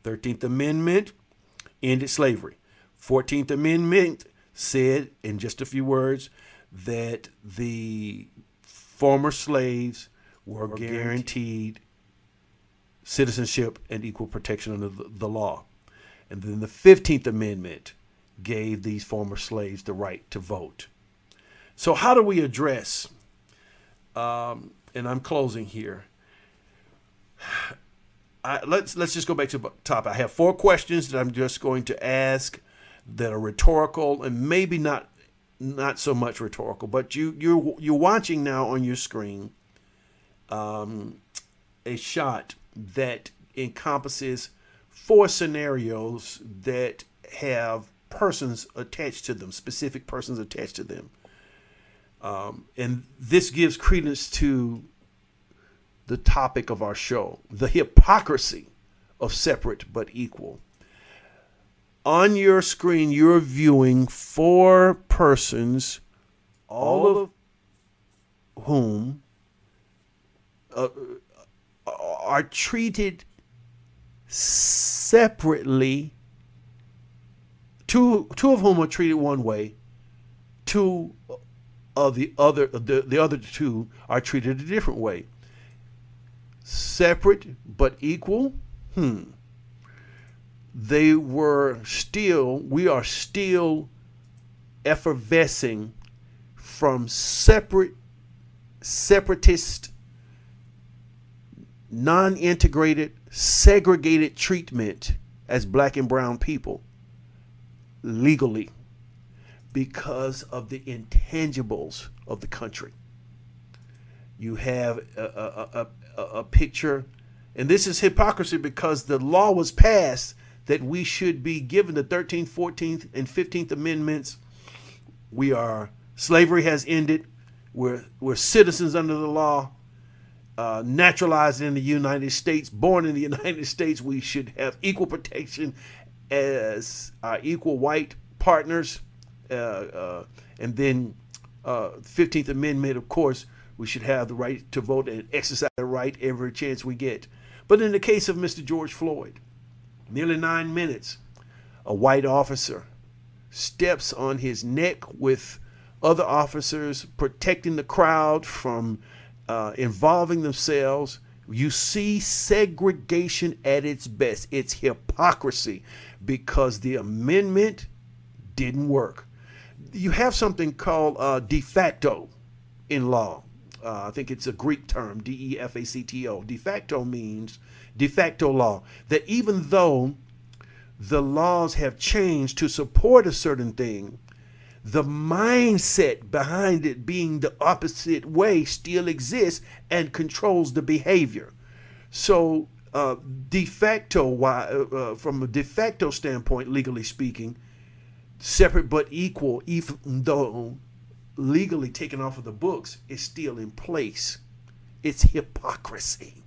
13th Amendment ended slavery. 14th Amendment said, in just a few words, that the former slaves were, guaranteed, citizenship and equal protection under the, the law. And then the 15th Amendment gave these former slaves the right to vote. So, how do we address, um, and I'm closing here. *sighs* I, let's let's just go back to the top. I have four questions that I'm just going to ask that are rhetorical and maybe not not so much rhetorical, but you you're you're watching now on your screen um, a shot that encompasses four scenarios that have persons attached to them, specific persons attached to them. Um, and this gives credence to the topic of our show the hypocrisy of separate but equal. On your screen, you're viewing four persons, all of whom uh, are treated separately. Two, two of whom are treated one way, two of the other the, the other two are treated a different way. Separate but equal? Hmm. They were still, we are still effervescing from separate, separatist, non integrated, segregated treatment as black and brown people legally because of the intangibles of the country. You have a, a, a, a, picture, and this is hypocrisy because the law was passed that we should be given the 13th, 14th, and 15th Amendments. We are, slavery has ended. We're, we're citizens under the law, uh, naturalized in the United States, born in the *laughs* United States. We should have equal protection as our equal white partners uh, uh, and then uh, 15th Amendment, of course, we should have the right to vote and exercise the right every chance we get. But in the case of Mr. George Floyd, nearly nine minutes, a white officer steps on his neck with other officers protecting the crowd from uh, involving themselves. You see segregation at its best. It's hypocrisy because the amendment didn't work you have something called uh, de facto in law. Uh, I think it's a Greek term, D E F A C T O. De facto means de facto law. That even though the laws have changed to support a certain thing, the mindset behind it being the opposite way still exists and controls the behavior. So, uh, de facto, uh, uh, from a de facto standpoint, legally speaking, separate but equal, even though legally taken off of the books, is still in place. It's hypocrisy.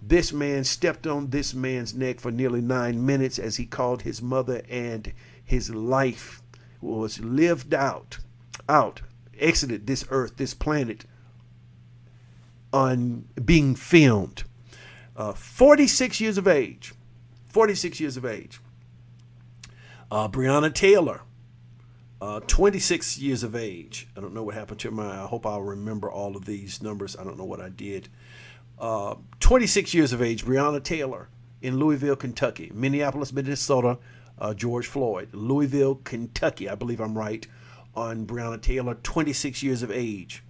This man stepped on this man's neck for nearly nine minutes as he called his mother, and his life was lived out, out, exited this earth, this planet, on being filmed. Uh, 46 years of age. 46 years of age. Uh, Breonna Taylor, uh, 26 years of age. I don't know what happened to my. I hope I'll remember all of these numbers. I don't know what I did. Uh, 26 years of age, Breonna Taylor in Louisville, Kentucky. Minneapolis, Minnesota, uh, George Floyd. Louisville, Kentucky, I believe I'm right, on Breonna Taylor, 26 years of age.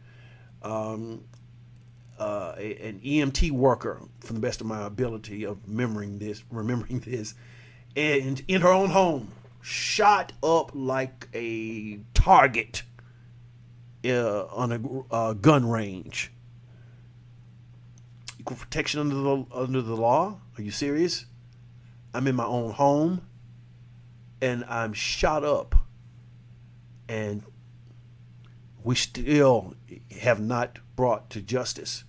Um, uh, an EMT worker, from the best of my ability of remembering this, remembering *laughs* this, and in her own home, shot up like a target uh, on a uh, gun range. Equal protection under the under the law? Are you serious? I'm in my own home, and I'm shot up, and we still have not brought to justice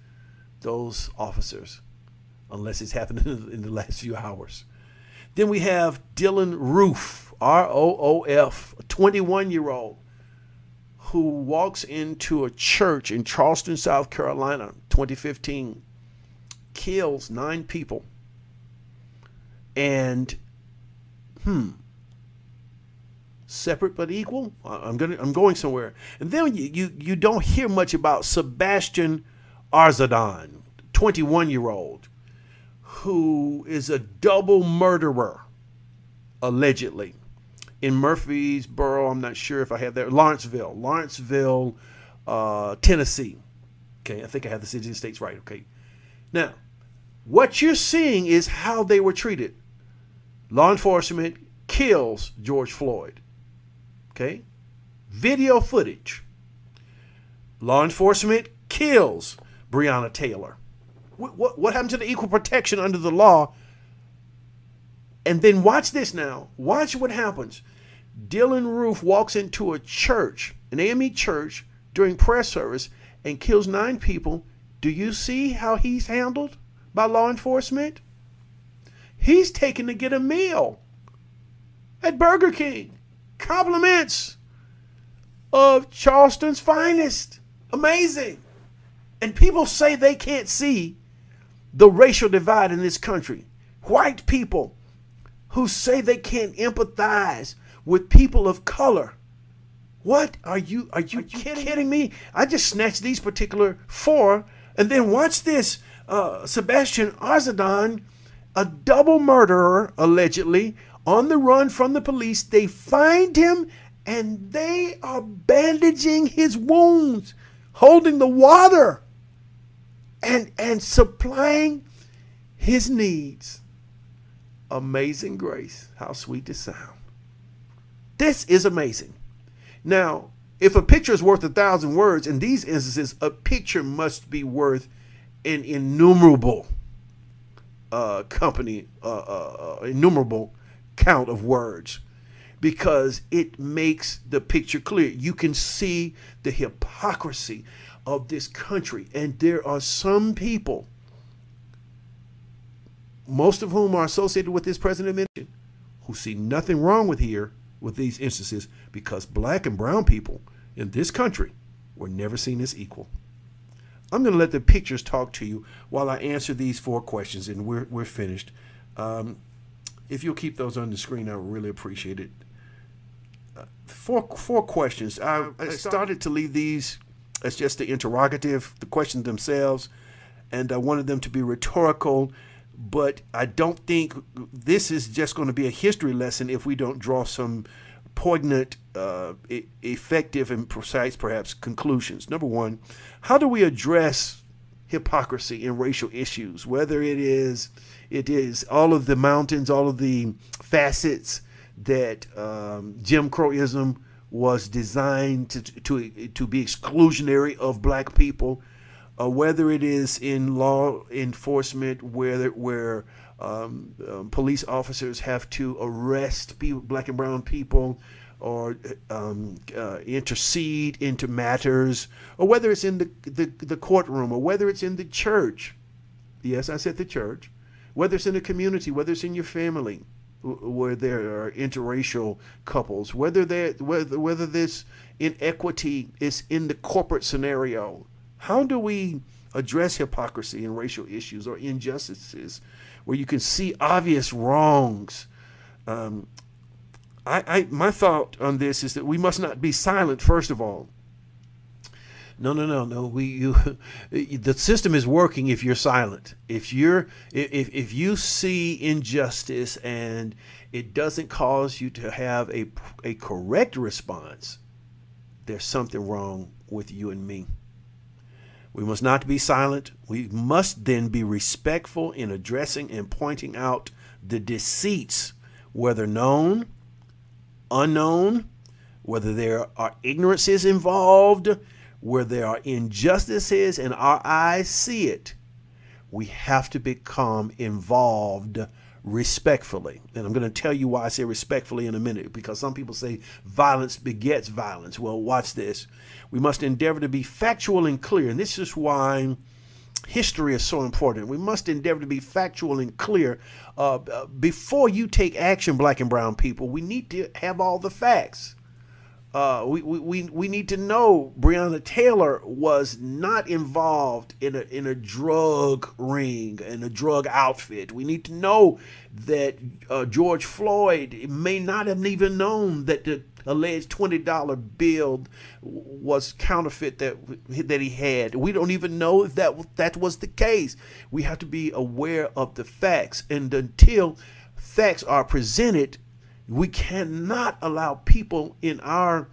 those officers, unless it's happened *laughs* in the last few hours. Then we have Dylann Roof R O O F, a 21 year old who walks into a church in Charleston, South Carolina, 2015, kills nine people. And, hmm, separate but equal. I'm gonna, I'm going somewhere. And then you, you, you don't hear much about Sebastian Arzadon, 21 year old, who is a double murderer allegedly in Murfreesboro. I'm not sure if I have that. Lawrenceville, Lawrenceville, uh, Tennessee. Okay, I think I have the cities and states right. Okay, now what you're seeing is how they were treated. Law enforcement kills George Floyd. Okay, video footage. Law enforcement kills Breonna Taylor. What, what, what happened to the equal protection under the law? And then watch this now. Watch what happens. Dylann Roof walks into a church, an AME church, during prayer service and kills nine people. Do you see how he's handled by law enforcement? He's taken to get a meal at Burger King. Compliments of Charleston's finest. Amazing. And people say they can't see the racial divide in this country. White people who say they can't empathize with people of color. What are you are you, are you kidding, kidding, me? I just snatched these particular four and then watch this. Uh, Sebastian Arzadon, a double murderer allegedly, on the run from the police. They find him and they are bandaging his wounds, holding the water and and supplying his needs. Amazing grace. How sweet the sound. This is amazing. Now, if a picture is worth a thousand words, in these instances, a picture must be worth an innumerable uh, company, uh, uh, uh innumerable count of words because it makes the picture clear. You can see the hypocrisy of this country. And there are some people, most of whom are associated with this president administration, who see nothing wrong with here with these instances because black and brown people in this country were never seen as equal. I'm going to let the pictures talk to you while I answer these four questions, and we're, we're finished. Um, if you'll keep those on the screen, I really appreciate it four four questions. I, I started to leave these as just the interrogative, the questions themselves, and I wanted them to be rhetorical. But I don't think this is just going to be a history lesson if we don't draw some poignant, uh, e- effective, and precise, perhaps, conclusions. Number one, how do we address hypocrisy in racial issues? Whether it is it is all of the mountains, all of the facets that um, Jim Crowism was designed to, to, to be exclusionary of black people, uh, whether it is in law enforcement where, where um, um, police officers have to arrest people, black and brown people or um, uh, intercede into matters, or whether it's in the, the, the courtroom, or whether it's in the church. Yes, I said the church. Whether it's in the community, whether it's in your family where there are interracial couples, whether whether whether this inequity is in the corporate scenario. How do we address hypocrisy and racial issues or injustices where you can see obvious wrongs? Um, I, I my thought on this is that we must not be silent. First of all, no, no, no, no. We you *laughs* the system is working if you're silent. If you're if if you see injustice and it doesn't cause you to have a a correct response, there's something wrong with you and me. We must not be silent. We must then be respectful in addressing and pointing out the deceits, whether known, unknown, whether there are ignorances involved, where there are injustices and our eyes see it, we have to become involved respectfully. And I'm going to tell you why I say respectfully in a minute because some people say violence begets violence. Well, watch this. We must endeavor to be factual and clear. And this is why history is so important. We must endeavor to be factual and clear. Uh, uh before you take action, black and brown people, we need to have all the facts. Uh, we, we, we need to know Breonna Taylor was not involved in a, in a drug ring, in a drug outfit. We need to know that uh, George Floyd may not have even known that the alleged $20 bill was counterfeit that, that he had. We don't even know if that, that was the case. We have to be aware of the facts. And until facts are presented, We cannot allow people in our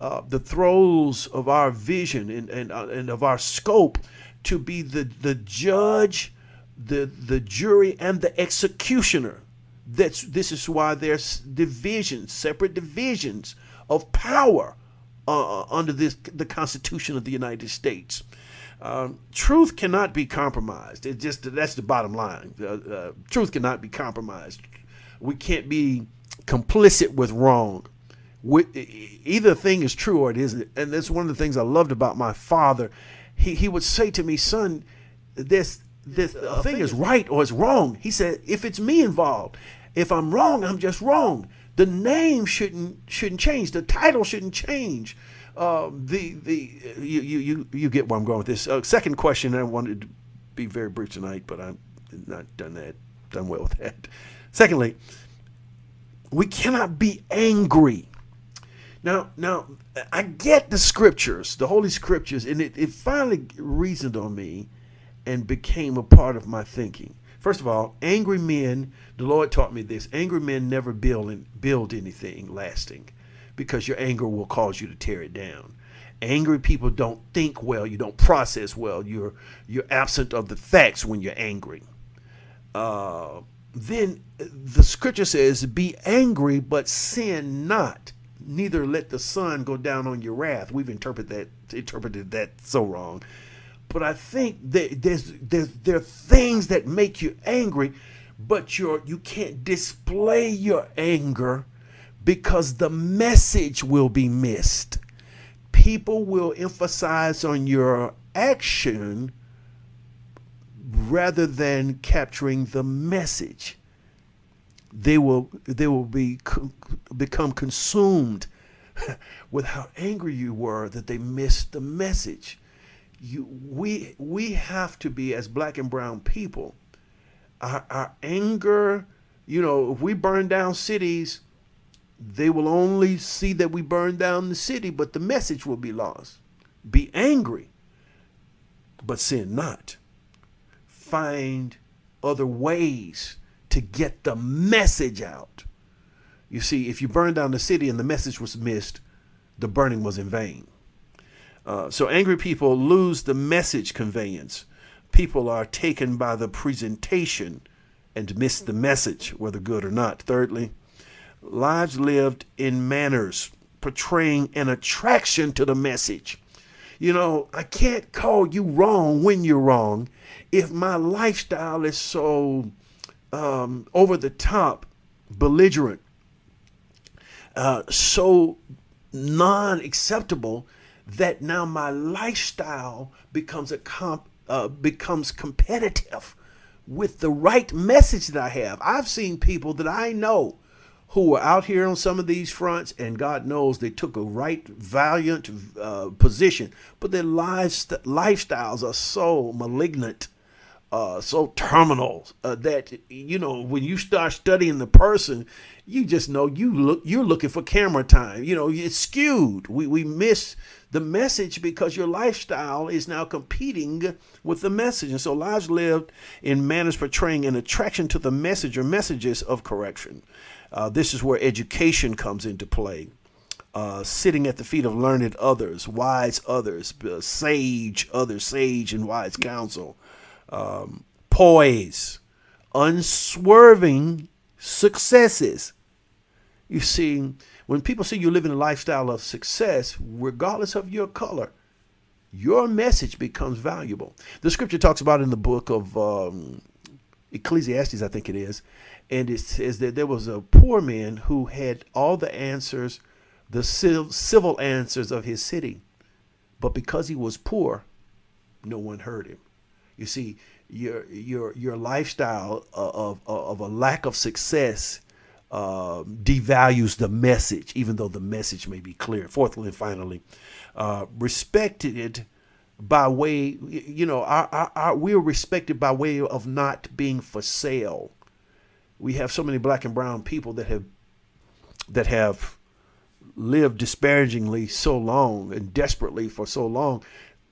uh, the throes of our vision and and, uh, and of our scope to be the the judge, the the jury, and the executioner. That's this is why there's divisions, separate divisions of power uh, under this the Constitution of the United States. Um, truth cannot be compromised. It just that's the bottom line. Uh, uh, truth cannot be compromised. We can't be complicit with wrong. We, either thing is true or it isn't. And that's one of the things I loved about my father. He he would say to me, "Son, this this thing is right or it's wrong." He said, "If it's me involved, if I'm wrong, I'm just wrong. The name shouldn't shouldn't change. The title shouldn't change." Uh, the the you, you you get where I'm going with this. Uh, second question, I wanted to be very brief tonight, but I'm not done that done well with that. Secondly, we cannot be angry. Now, now I get the scriptures, the holy scriptures, and it, it finally reasoned on me and became a part of my thinking. First of all, angry men, the Lord taught me this angry men never build, build anything lasting because your anger will cause you to tear it down. Angry people don't think well, you don't process well, you're, you're absent of the facts when you're angry. Uh, then the scripture says, Be angry, but sin not. Neither let the sun go down on your wrath. We've interpreted that interpreted that so wrong. But I think that there's, there's there are things that make you angry, but you're you can't display your anger because the message will be missed. People will emphasize on your action rather than capturing the message. They will they will be become consumed *laughs* with how angry you were that they missed the message. You we we have to be as black and brown people. Our, our anger, you know, if we burn down cities, they will only see that we burn down the city, but the message will be lost. Be angry, but sin not. Find other ways to get the message out. You see, if you burn down the city and the message was missed, the burning was in vain. Uh, so angry people lose the message conveyance. People are taken by the presentation and miss the message, whether good or not. Thirdly, lives lived in manners portraying an attraction to the message. You know, I can't call you wrong when you're wrong if my lifestyle is so um, over the top, belligerent, uh, so non acceptable that now my lifestyle becomes a comp, uh, becomes competitive with the right message that I have. I've seen people that I know who were out here on some of these fronts, and God knows they took a right, valiant uh, position, but their lives, lifestyles are so malignant, uh, so terminal uh, that you know when you start studying the person, you just know you look you're looking for camera time. You know it's skewed. We we miss the message because your lifestyle is now competing with the message, and so lives lived in manners portraying an attraction to the message or messages of correction. Uh, this is where education comes into play. Uh, sitting at the feet of learned others, wise others, uh, sage others, sage and wise counsel, um, poise, unswerving successes. You see, when people see you living a lifestyle of success, regardless of your color, your message becomes valuable. The scripture talks about in the book of um, Ecclesiastes, I think it is, and it says that there was a poor man who had all the answers, the civil answers of his city, but because he was poor, no one heard him. You see, your your your lifestyle of of, of a lack of success uh, devalues the message, even though the message may be clear. Fourthly and finally, uh, respected by way, you know, our, our, our, we are respected by way of not being for sale. We have so many black and brown people that have that have lived disparagingly so long and desperately for so long.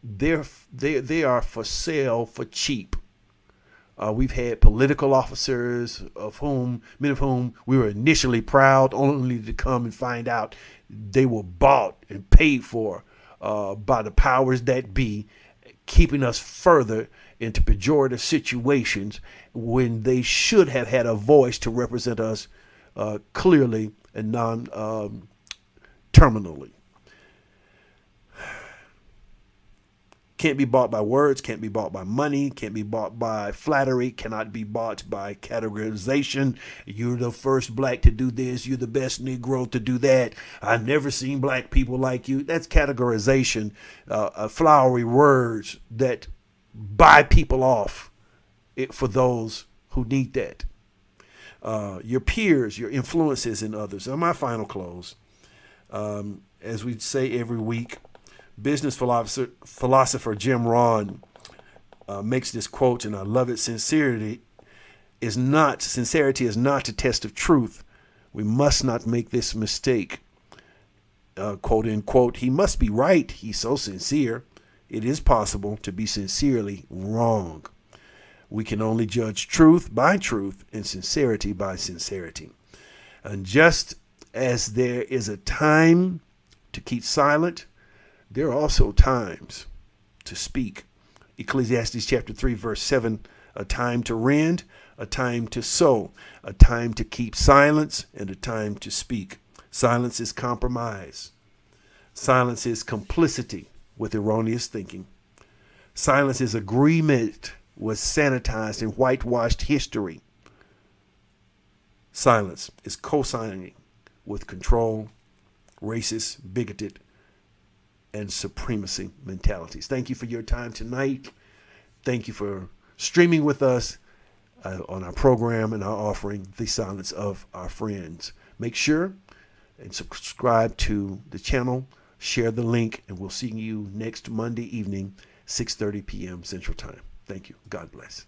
They're they they are for sale for cheap Uh, we've had political officers of whom, many of whom we were initially proud only to come and find out they were bought and paid for uh, by the powers that be, keeping us further into pejorative situations when they should have had a voice to represent us uh, clearly and non um, terminally. Can't be bought by words, can't be bought by money, can't be bought by flattery, cannot be bought by categorization. You're the first black to do this, you're the best Negro to do that. I've never seen black people like you. That's categorization, uh, uh, flowery words that buy people off it, for those who need that. Uh, your peers, your influences in others. And my final close, um, as we say every week, business philosopher, philosopher Jim Rohn uh, makes this quote, and I love it. Sincerity is not sincerity is not a test of truth. We must not make this mistake. Uh, quote unquote. He must be right. He's so sincere. It is possible to be sincerely wrong. We can only judge truth by truth and sincerity by sincerity. And just as there is a time to keep silent, there are also times to speak. Ecclesiastes chapter 3, verse 7 a time to rend, a time to sow, a time to keep silence, and a time to speak. Silence is compromise. Silence is complicity with erroneous thinking. Silence is agreement with sanitized and whitewashed history. Silence is co signing with control, racist, bigoted, and supremacy mentalities. Thank you for your time tonight. Thank you for streaming with us uh, on our program and our offering, The Silence of Our Friends. Make sure and subscribe to the channel, share the link, and we'll see you next Monday evening, 6:30 p.m. Central Time. Thank you. God bless.